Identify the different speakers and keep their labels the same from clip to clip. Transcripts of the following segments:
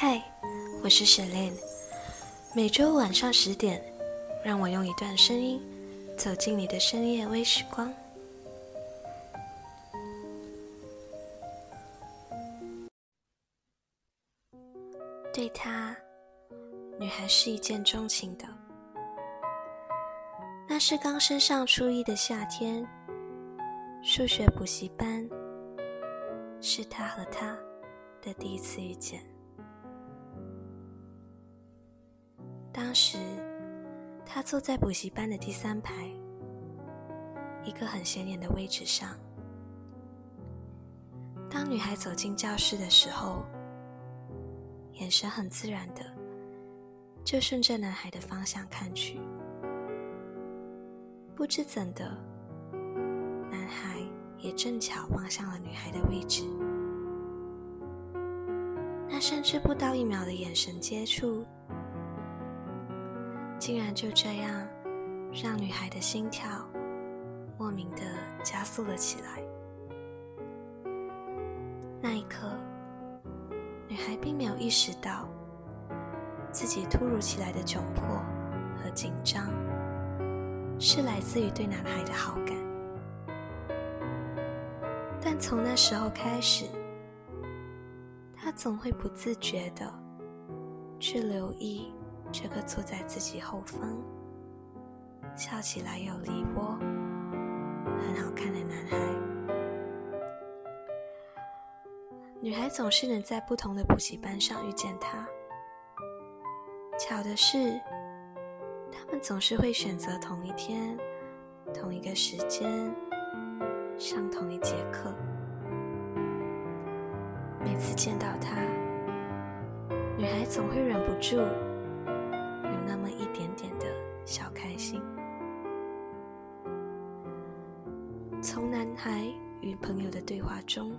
Speaker 1: 嗨，我是雪莲。每周晚上十点，让我用一段声音走进你的深夜微时光。对他，女孩是一见钟情的。那是刚升上初一的夏天，数学补习班，是他和她的第一次遇见。当时，他坐在补习班的第三排，一个很显眼的位置上。当女孩走进教室的时候，眼神很自然的就顺着男孩的方向看去。不知怎的，男孩也正巧望向了女孩的位置。那甚至不到一秒的眼神接触。竟然就这样，让女孩的心跳莫名的加速了起来。那一刻，女孩并没有意识到自己突如其来的窘迫和紧张，是来自于对男孩的好感。但从那时候开始，她总会不自觉的去留意。这个坐在自己后方、笑起来有梨波、很好看的男孩。女孩总是能在不同的补习班上遇见他。巧的是，他们总是会选择同一天、同一个时间上同一节课。每次见到他，女孩总会忍不住。那么一点点的小开心。从男孩与朋友的对话中，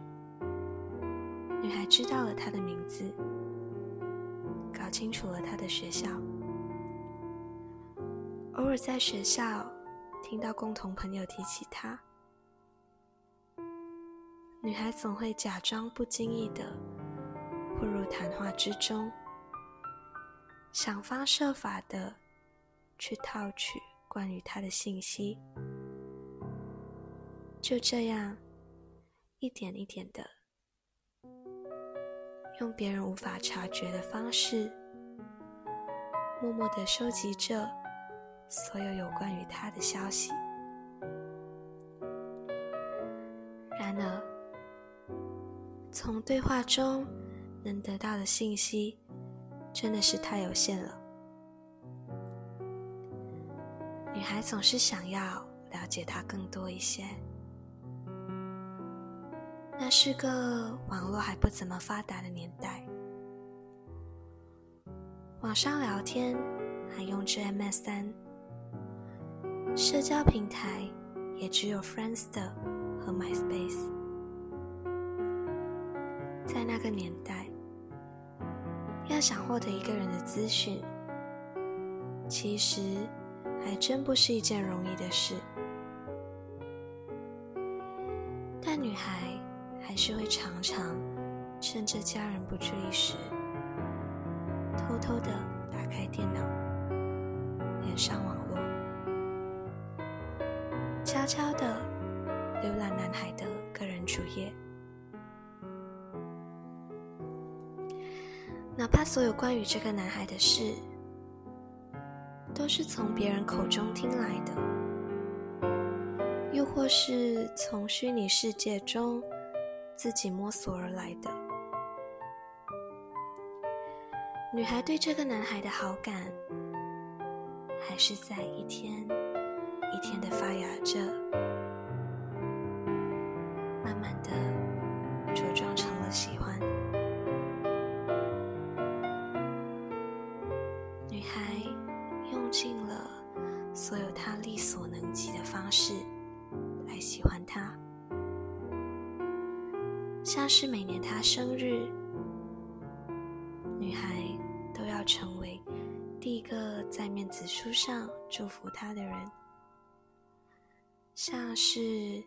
Speaker 1: 女孩知道了他的名字，搞清楚了他的学校。偶尔在学校听到共同朋友提起他，女孩总会假装不经意的步入谈话之中。想方设法的去套取关于他的信息，就这样一点一点的，用别人无法察觉的方式，默默的收集着所有有关于他的消息。然而，从对话中能得到的信息。真的是太有限了。女孩总是想要了解他更多一些。那是个网络还不怎么发达的年代，网上聊天还用着 MSN，社交平台也只有 Friendster 和 MySpace。在那个年代。要想获得一个人的资讯，其实还真不是一件容易的事。但女孩还是会常常趁着家人不注意时，偷偷的打开电脑，连上网络，悄悄的浏览男孩的个人主页。哪怕所有关于这个男孩的事，都是从别人口中听来的，又或是从虚拟世界中自己摸索而来的，女孩对这个男孩的好感，还是在一天一天的发芽着，所能及的方式来喜欢他，像是每年他生日，女孩都要成为第一个在面子书上祝福他的人；像是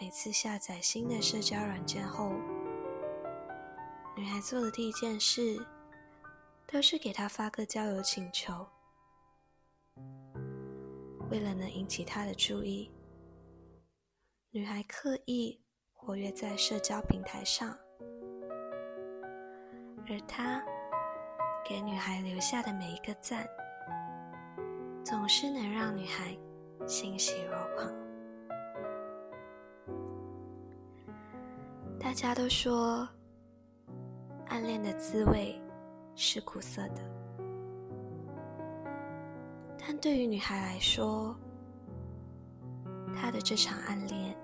Speaker 1: 每次下载新的社交软件后，女孩做的第一件事都是给他发个交友请求。为了能引起他的注意，女孩刻意活跃在社交平台上，而他给女孩留下的每一个赞，总是能让女孩欣喜若狂。大家都说，暗恋的滋味是苦涩的，但对于女孩来说，她的这场暗恋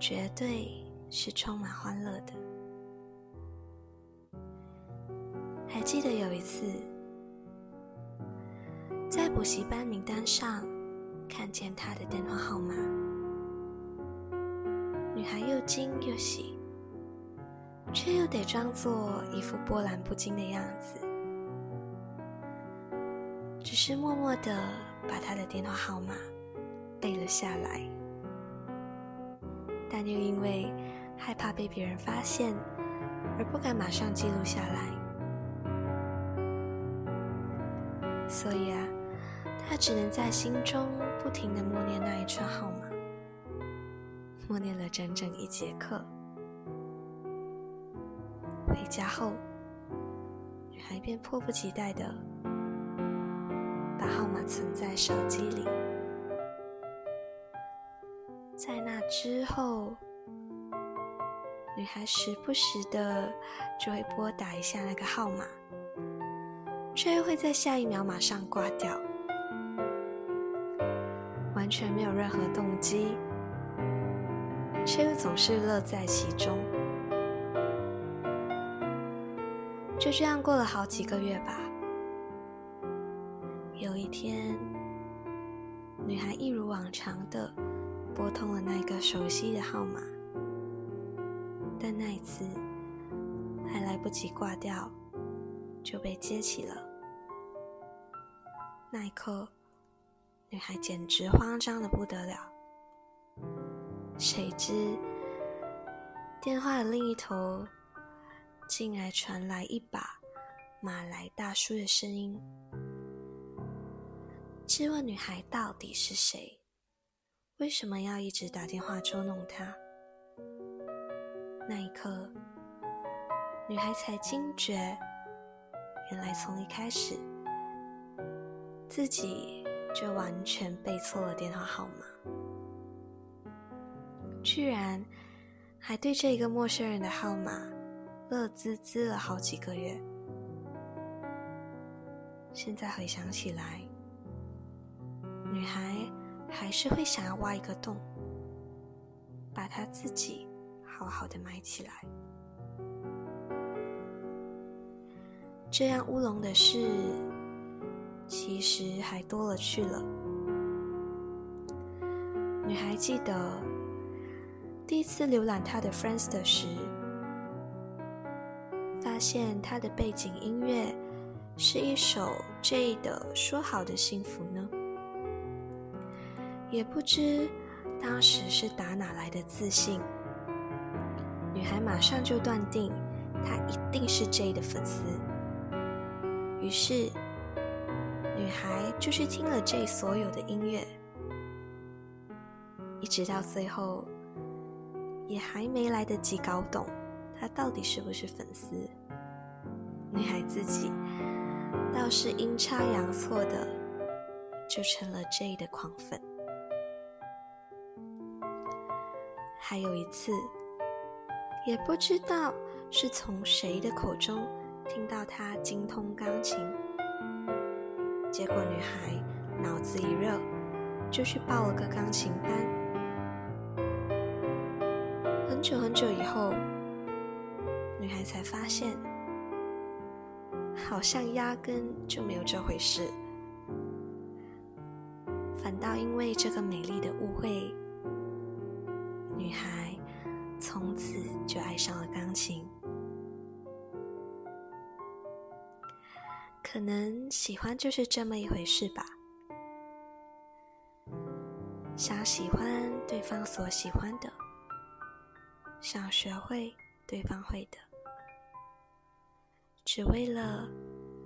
Speaker 1: 绝对是充满欢乐的。还记得有一次，在补习班名单上看见他的电话号码，女孩又惊又喜。却又得装作一副波澜不惊的样子，是默默的把他的电话号码背了下来，但又因为害怕被别人发现，而不敢马上记录下来，所以啊，他只能在心中不停的默念那一串号码，默念了整整一节课。回家后，女孩便迫不及待的把号码存在手机里。在那之后，女孩时不时的就会拨打一下那个号码，却又会在下一秒马上挂掉，完全没有任何动机，却又总是乐在其中。就这样过了好几个月吧。天，女孩一如往常的拨通了那个熟悉的号码，但那一次还来不及挂掉，就被接起了。那一刻，女孩简直慌张的不得了。谁知，电话的另一头。竟然传来一把马来大叔的声音，质问女孩到底是谁，为什么要一直打电话捉弄她？那一刻，女孩才惊觉，原来从一开始，自己就完全背错了电话号码，居然还对这个陌生人的号码。乐滋滋了好几个月，现在回想起来，还是会想要挖一个洞，把她自己好好的埋起来。这样乌龙的事，其实还多了去了。女孩记得第一次浏览她的 Friends 的时。发现他的背景音乐是一首 J 的《说好的幸福》呢？也不知当时是打哪来的自信，女孩马上就断定他一定是 J 的粉丝。于是，女孩就去听了 J 所有的音乐，一直到最后，也还没来得及搞懂他到底是不是粉丝。女孩自己倒是阴差阳错的就成了 J 的狂粉。还有一次，也不知道是从谁的口中听到他精通钢琴，结果女孩脑子一热，就去报了个钢琴班。很久很久以后，女孩才发现。好像压根就没有这回事，反倒因为这个美丽的误会，从此就爱上了钢琴。可能喜欢就是这么一回事吧，想喜欢对方所喜欢的，想学会对方会的。只为了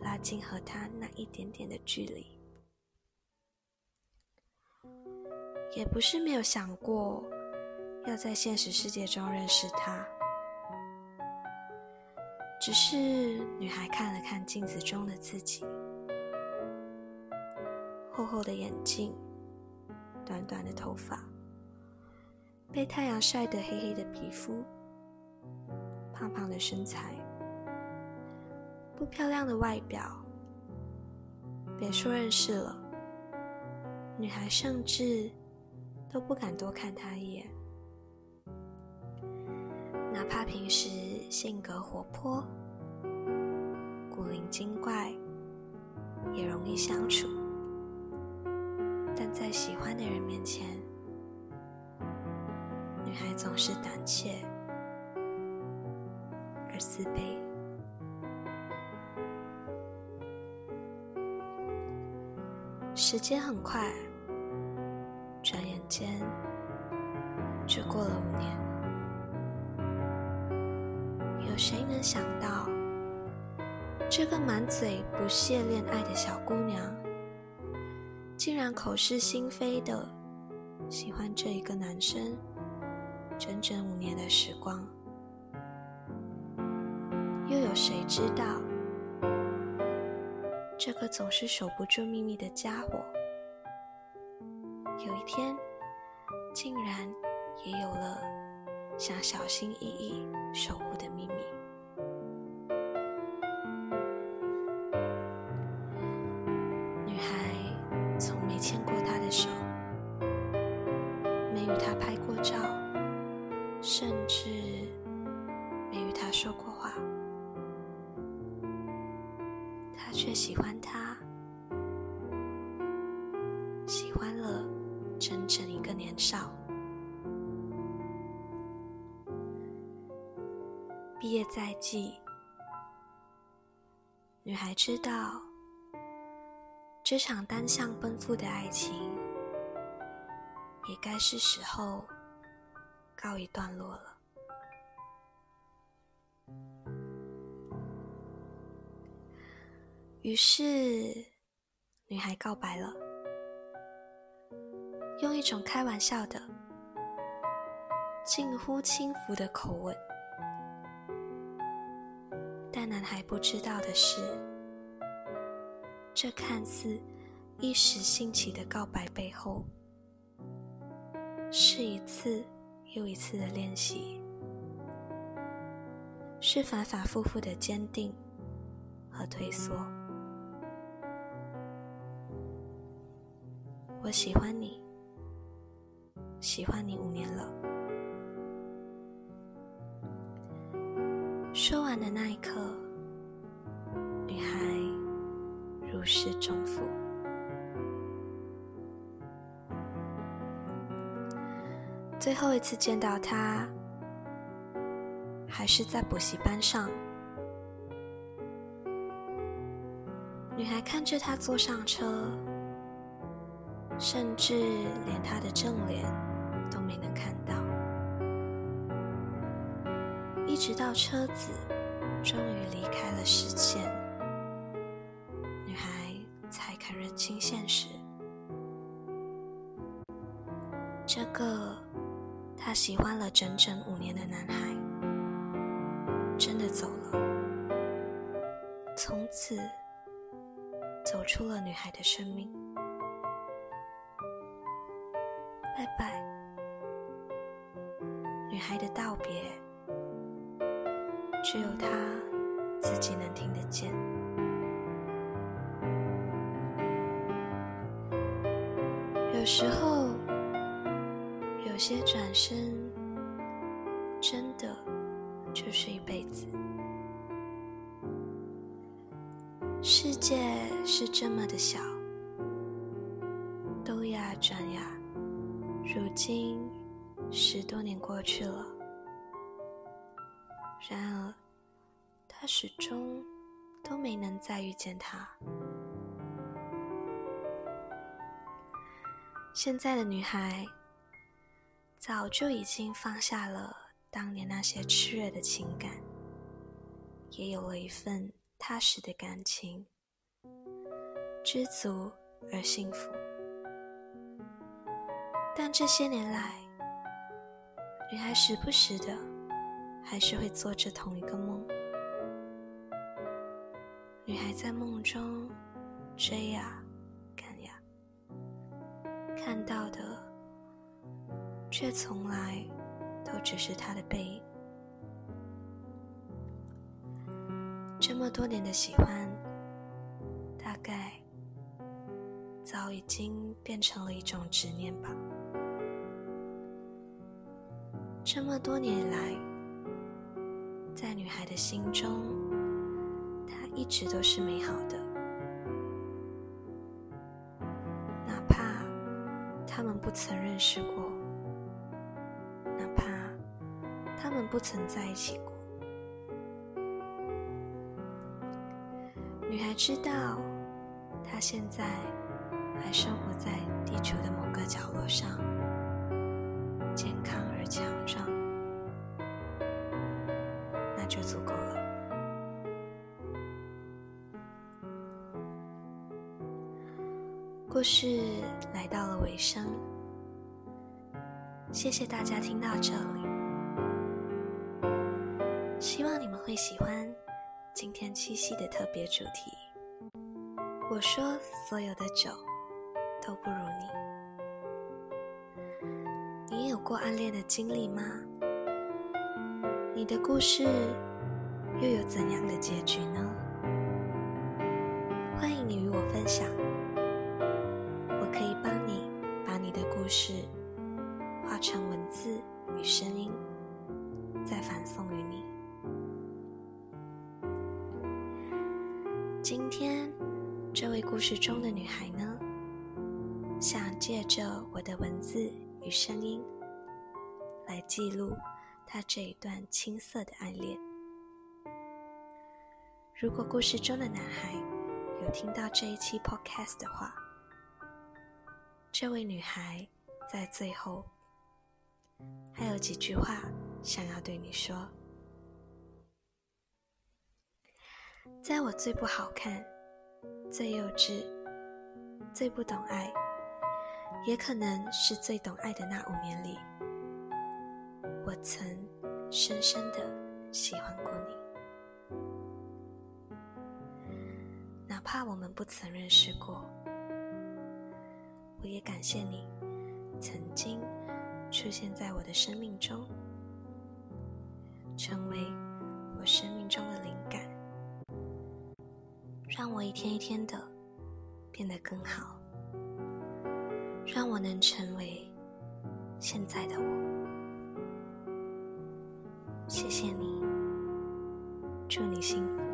Speaker 1: 拉近和他那一点点的距离。也不是没有想过要在现实世界中认识他，只是女孩看了看镜子中的自己，厚厚的眼镜，短短的头发，被太阳晒得黑黑的皮肤，胖胖的身材，不漂亮的外表，别说认识了，女孩甚至。都不敢多看他一眼，哪怕平时性格活泼、古灵精怪，也容易相处，但在喜欢的人面前，女孩总是胆怯而自卑。时间很快。转眼间就过了五年，谁能想到，这个满嘴不屑恋爱的小姑娘，竟然口是心非的喜欢这一个男生，整整五年的时光，又有谁知道，这个总是守不住秘密的家伙？有一天，竟然也有了想小心翼翼守护的秘密。女孩从没牵过他的手，没与他拍过照，甚至没与他说过话，他却喜欢他。喜欢了整整一个年少，毕业在即，女孩知道这场单向奔赴的爱情也该是时候告一段落了。于是，女孩告白了。用一种开玩笑的、近乎轻浮的口吻，但男孩不知道的是，这看似一时兴起的告白背后，是一次又一次的练习，是反反复复的坚定和退缩。我喜欢你。喜欢你五年了。说完的那一刻，女孩如释重负。最后一次见到他，还是在补习班上。女孩看着他坐上车，甚至连他的正脸。都没能看直到车子终于离开了视线，女孩才肯认清现实：这个她喜欢了整整五年的男孩，真的走了，从此走出了女孩的生命。拜拜。女孩的道别，就是一辈子。世界是这么的小，兜呀转呀，如今。十多年过去了，然而他始终都没能再遇见他。现在的女孩早就已经放下了当年那些炽热的情感，也有了一份踏实的感情，知足而幸福。但这些年来，女孩时不时的还是会做着同一个梦。女孩在梦中追呀赶呀，看到的却从来都只是他的背影。这么多年的喜欢，大概早已经变成了一种执念吧。这么多年来，在女孩的心中，他一直都是美好的，哪怕他们不曾认识过，不曾在一起过。女孩知道，她现在还生活在地球的某个角落上，健康而强壮，那就足够了。故事来到了尾声，谢谢大家听到这里，会喜欢。今天七夕的特别主题，我说所有的酒都不如你。你有过暗恋的经历吗？你的故事又有怎样的结局呢？欢迎你与我分享，我可以帮你把你的故事今天，这位故事中的女孩呢，想借着我的文字与声音，来记录她这一段青涩的暗恋。如果故事中的男孩有听到这一期 Podcast 的话，这位女孩在最后还有几句话想要对你说。在我最不好看、最幼稚、最不懂爱，也可能是最懂爱的那五年里，我曾深深的喜欢过你。哪怕我们不曾认识过，我也感谢你曾经出现在我的生命中，成为我生命中。让我一天一天的变得更好，让我能成为现在的我。谢谢你，祝你幸福。